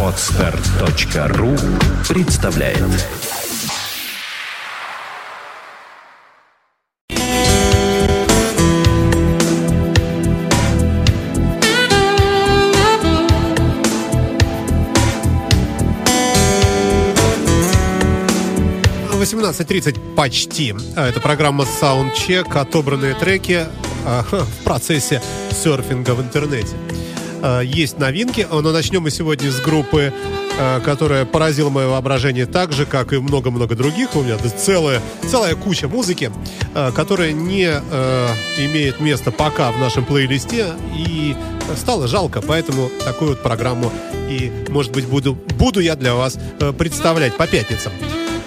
Отстар.ру представляет Восемнадцать тридцать почти. А, Это программа Soundcheck, отобранные треки а, в процессе серфинга в интернете. А, Есть новинки, но начнем мы сегодня с группы, а, которая поразила мое воображение так же, как и много-много других. У меня целая, целая куча музыки, а, которая не а, имеет места пока в нашем плейлисте. И стало жалко, поэтому такую вот программу и, может быть, буду, буду я для вас э, представлять по пятницам.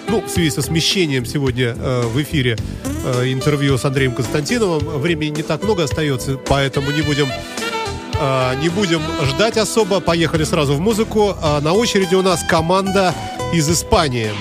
Ну, в связи со смещением сегодня э, в эфире э, интервью с Андреем Константиновым времени не так много остается, поэтому не будем э, не будем ждать особо. Поехали сразу в музыку. А на очереди у нас команда из Испании.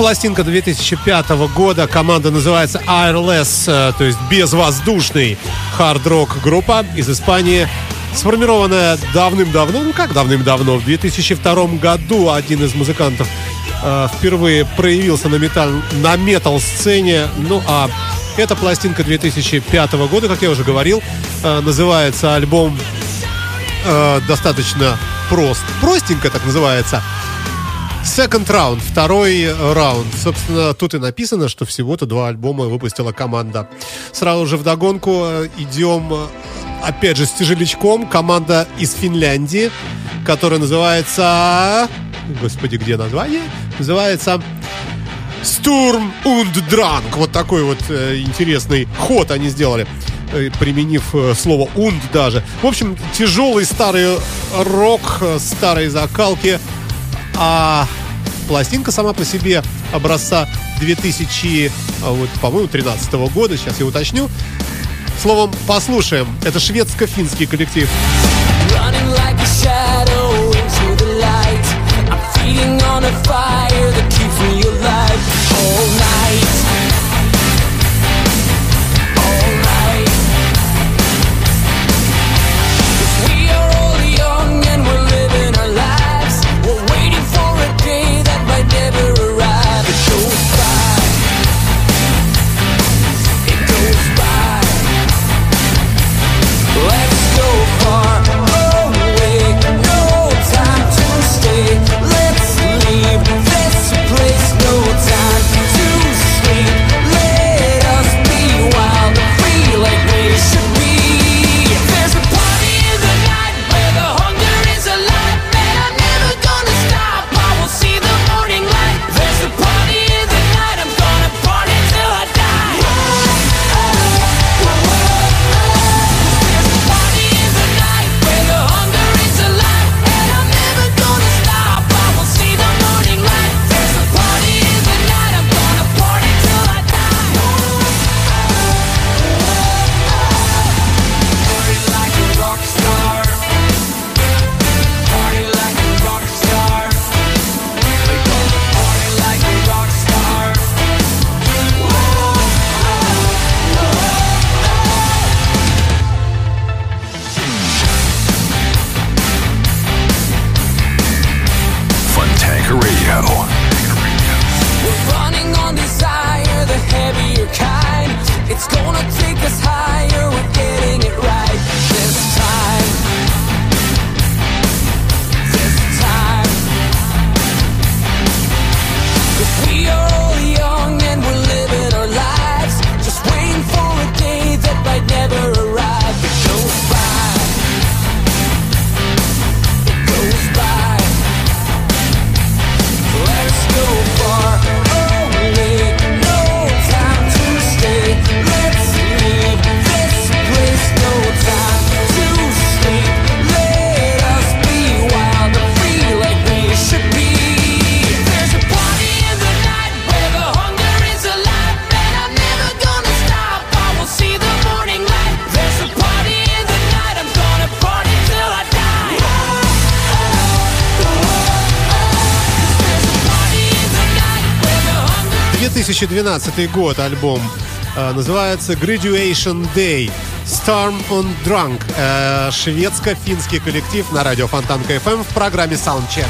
Пластинка 2005 года. Команда называется Airless, э, то есть безвоздушный хард-рок группа из Испании. Сформированная давным-давно, ну как давным-давно, в 2002 году один из музыкантов э, впервые проявился на, металл, на метал-сцене. Ну а эта пластинка 2005 года, как я уже говорил, э, называется альбом э, достаточно прост. Простенько так называется. Second Round, второй раунд. Собственно, тут и написано, что всего-то два альбома выпустила команда. Сразу же вдогонку э, идем, э, опять же, с тяжелячком. Команда из Финляндии, которая называется... Господи, где название? Называется Стурм und Drunk. Вот такой вот э, интересный ход они сделали э, применив слово «унд» даже. В общем, тяжелый старый рок, старые закалки – а пластинка сама по себе образца 2000, а, вот, по-моему, 13 года, сейчас я уточню. Словом, послушаем. Это шведско-финский коллектив. Like a shadow into the light. I'm feeding on a fire that 2012 год альбом э, называется Graduation Day Storm on Drunk. Э, шведско-финский коллектив на радио Фонтанка FM эм в программе Soundcheck.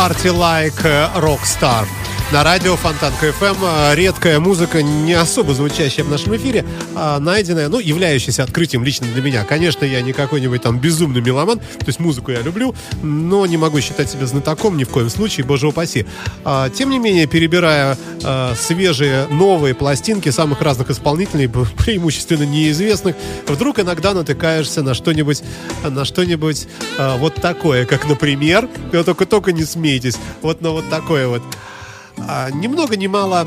Party Like э, Rockstar. На радио Фонтан КФМ редкая музыка, не особо звучащая в нашем эфире, а найденная, ну, являющаяся открытием лично для меня. Конечно, я не какой-нибудь там безумный меломан, то есть музыку я люблю, но не могу считать себя знатоком ни в коем случае, боже упаси. А, тем не менее, перебирая а, свежие, новые пластинки самых разных исполнителей, преимущественно неизвестных, вдруг иногда натыкаешься на что-нибудь, на что-нибудь а, вот такое, как, например, только-только не смейтесь, вот на вот такое вот а, ни много ни мало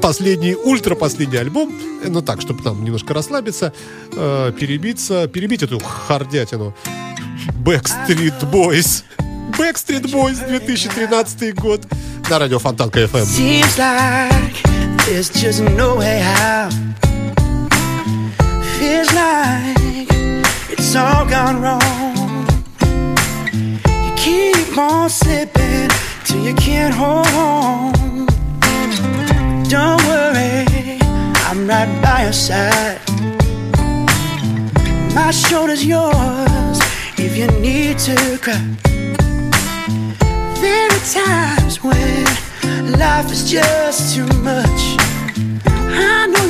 последний, ультра последний альбом, ну так, чтобы там немножко расслабиться, э, перебиться, перебить эту хардятину. Backstreet Boys. Backstreet Boys 2013 год на радио Фонтан КФМ. Seems like just no way out. Feels like it's all gone wrong. You keep on slipping till you can't hold on. Don't worry, I'm right by your side. My shoulder's yours if you need to cry. There are times when life is just too much. I know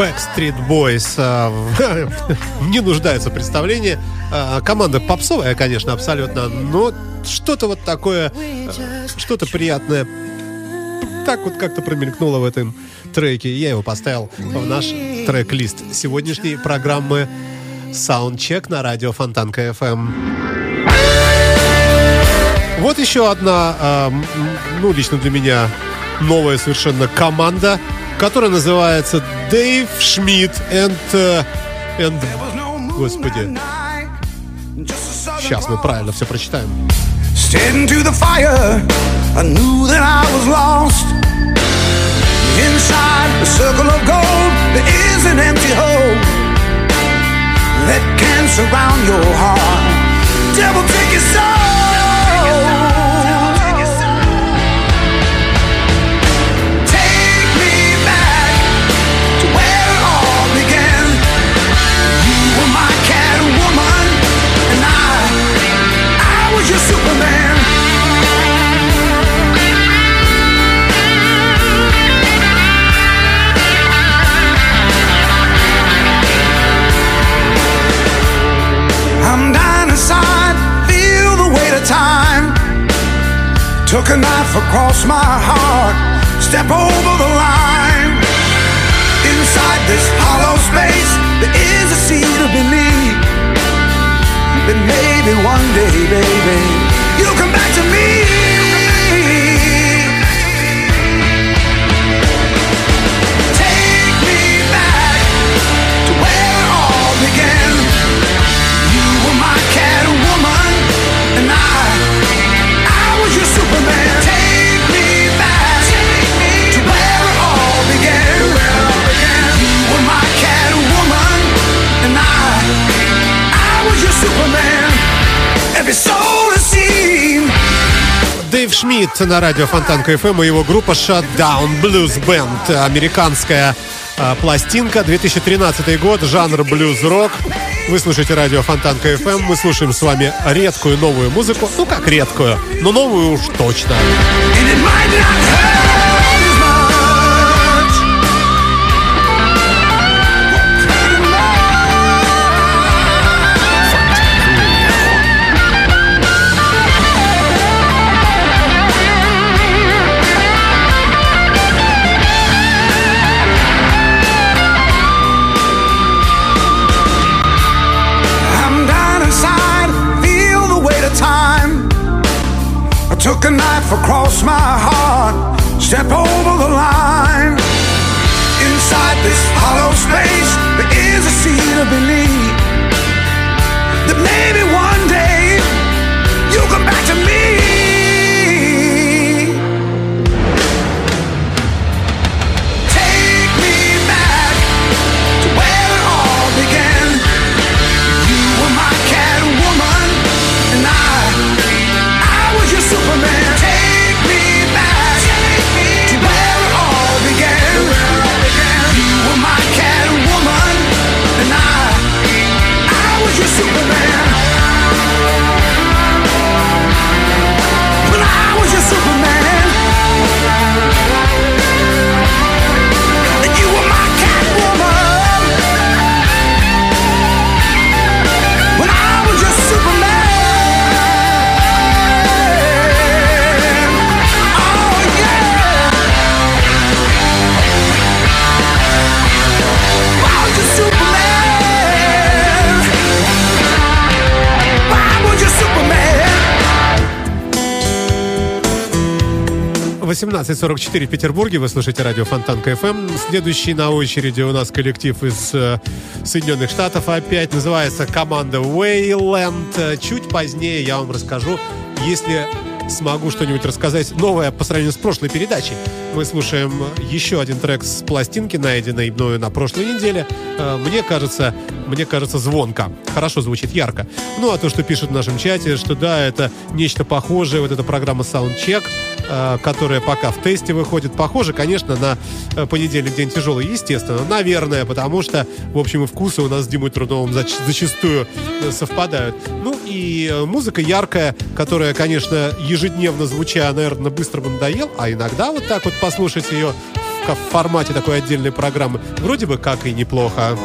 Backstreet Boys а, не нуждаются в представлении. А, Команда попсовая, конечно, абсолютно, но что-то вот такое, а, что-то приятное. Так вот как-то промелькнуло в этом треке. Я его поставил в наш трек-лист сегодняшней программы Soundcheck на радио Фонтан КФМ. Вот еще одна, ну, лично для меня новая совершенно команда, которая называется Дэйв Шмидт and, э, and... Господи, сейчас мы правильно все прочитаем. Stepped into the fire, I knew that I was lost. Inside the circle of gold, there is an empty hole that can surround your heart. Devil, take your soul. Шмидт на радио Фонтанка FM и его группа Shutdown Blues Band. Американская а, пластинка, 2013 год, жанр блюз-рок. Вы слушаете радио Фонтанка FM. Мы слушаем с вами редкую новую музыку. Ну, как редкую, но новую уж точно. And it might not a knife across my heart, step over the line. Inside this hollow space, 18.44 в Петербурге. Вы слушаете радио Фонтанка FM. Следующий на очереди у нас коллектив из э, Соединенных Штатов. Опять называется команда Wayland. Чуть позднее я вам расскажу, если смогу что-нибудь рассказать новое по сравнению с прошлой передачей. Мы слушаем еще один трек с пластинки, найденной мною на прошлой неделе. Э, Мне кажется, мне кажется, звонко. Хорошо звучит, ярко. Ну, а то, что пишут в нашем чате, что да, это нечто похожее, вот эта программа Soundcheck, э, которая пока в тесте выходит, похоже, конечно, на э, понедельник день тяжелый, естественно, наверное, потому что, в общем, и вкусы у нас с Димой Трудовым зач- зачастую совпадают. Ну и э, музыка яркая, которая, конечно, ежедневно звуча, наверное, быстро бы надоел, а иногда вот так вот послушать ее в формате такой отдельной программы, вроде бы как и неплохо.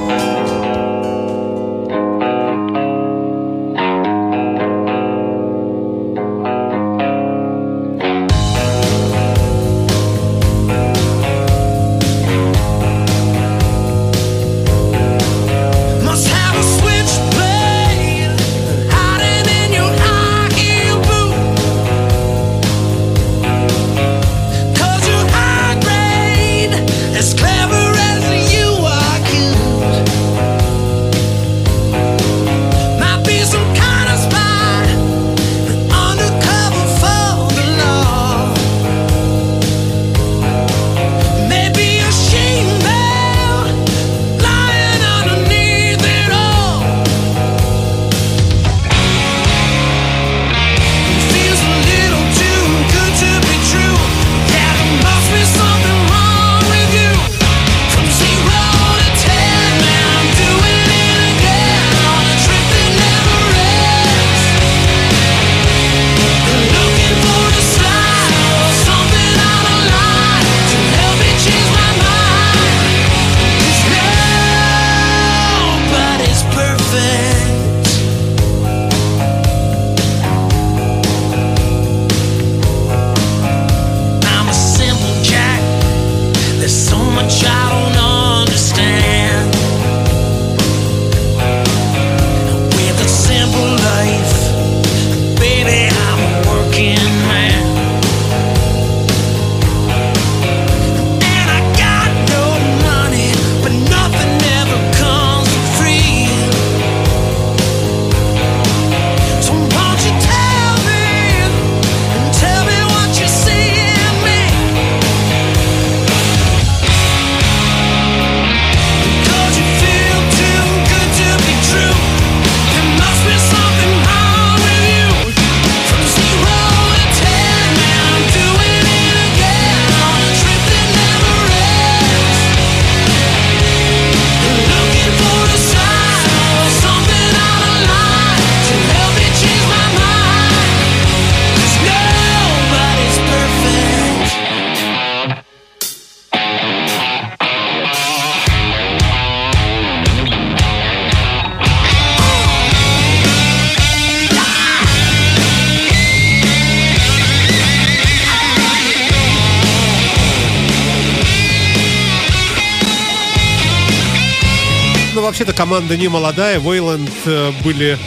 Вообще-то команда не молодая. Вейланд э, были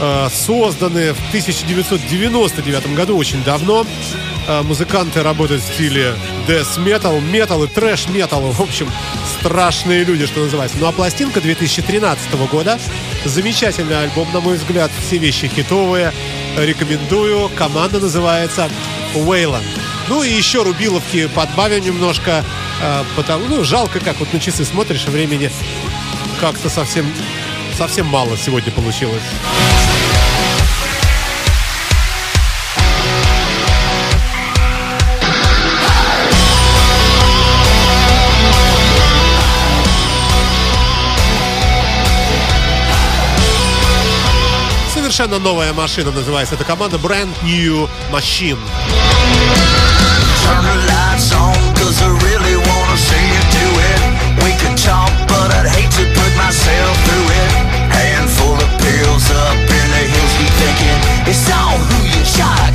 э, созданы в 1999 году, очень давно. Э, музыканты работают в стиле death metal, metal и трэш metal. В общем, страшные люди, что называется. Ну а пластинка 2013 года. Замечательный альбом, на мой взгляд. Все вещи хитовые. Рекомендую. Команда называется Wayland. Ну и еще рубиловки подбавим немножко. потому, ну, жалко, как вот на часы смотришь, времени как-то совсем, совсем мало сегодня получилось. Совершенно новая машина называется эта команда Brand New Machine. It's all who you shock,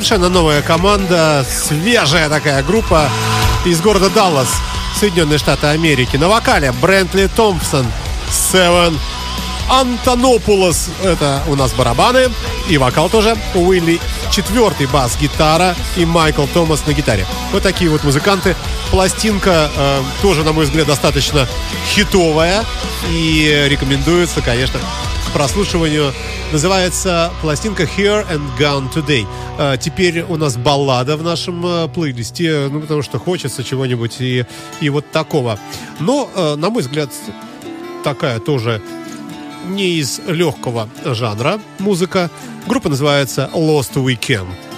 Совершенно новая команда, свежая такая группа из города Даллас, Соединенные Штаты Америки. На вокале Брентли Томпсон, Севен Антонопулос, это у нас барабаны, и вокал тоже. Уилли четвертый бас-гитара и Майкл Томас на гитаре. Вот такие вот музыканты. Пластинка э, тоже, на мой взгляд, достаточно хитовая и рекомендуется, конечно, прослушиванию. Называется пластинка Here and Gone Today. Э, теперь у нас баллада в нашем э, плейлисте, ну, потому что хочется чего-нибудь и, и вот такого. Но, э, на мой взгляд, такая тоже не из легкого жанра музыка. Группа называется Lost Weekend.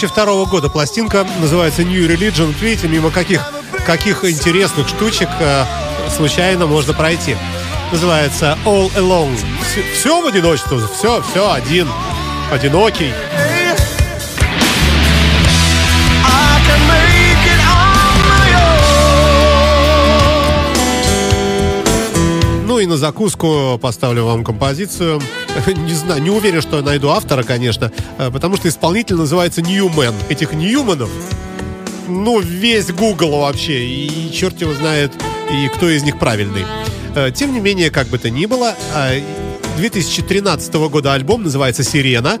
2002 года пластинка называется New Religion. Видите, мимо каких, каких интересных штучек э, случайно можно пройти. Называется All Alone. Все, все в одиночестве, все, все один, одинокий. И на закуску поставлю вам композицию. Не знаю, не уверен, что я найду автора, конечно, э, потому что исполнитель называется Ньюмен. Этих Ньюманов, ну, весь Google вообще, и черт его знает, и кто из них правильный. Э, Тем не менее, как бы то ни было, э, 2013 года альбом называется «Сирена».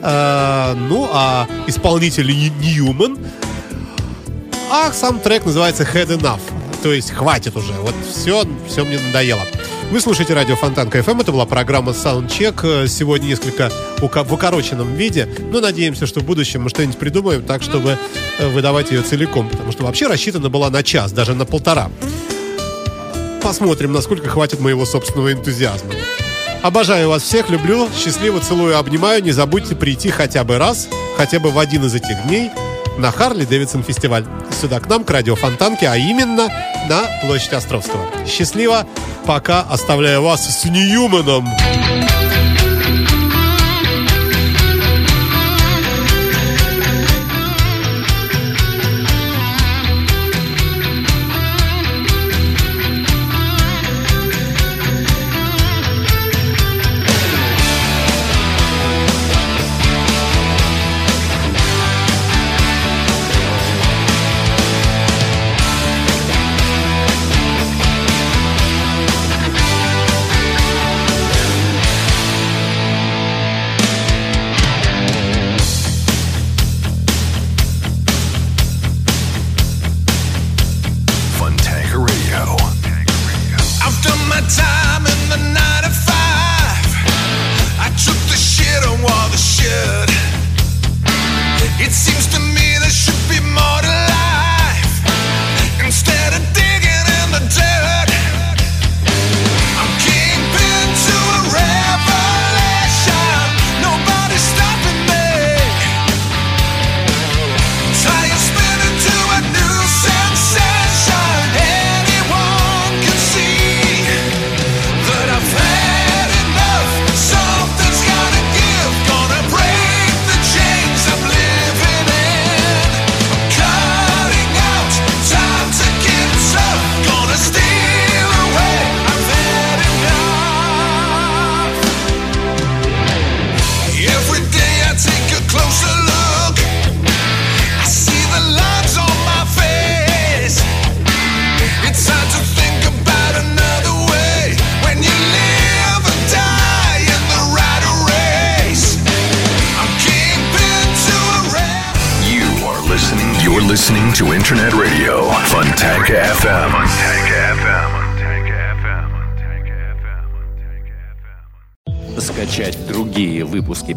Э, Ну, а исполнитель Нью- Ньюман, а сам трек называется Head Enough. То есть хватит уже. Вот все, все мне надоело. Вы слушаете радио Фонтанка FM. Это была программа Soundcheck. Э, Сегодня несколько в укороченном виде. Но надеемся, что в будущем мы что-нибудь придумаем так, чтобы э, выдавать ее целиком. Потому что вообще рассчитана была на час, даже на полтора. Посмотрим, насколько хватит моего собственного энтузиазма. Обожаю вас всех, люблю, счастливо целую, обнимаю. Не забудьте прийти хотя бы раз, хотя бы в один из этих дней на Харли Дэвидсон фестиваль. Сюда к нам, к радио Фонтанке, а именно на площадь Островского. Счастливо, пока оставляю вас с Ньюманом.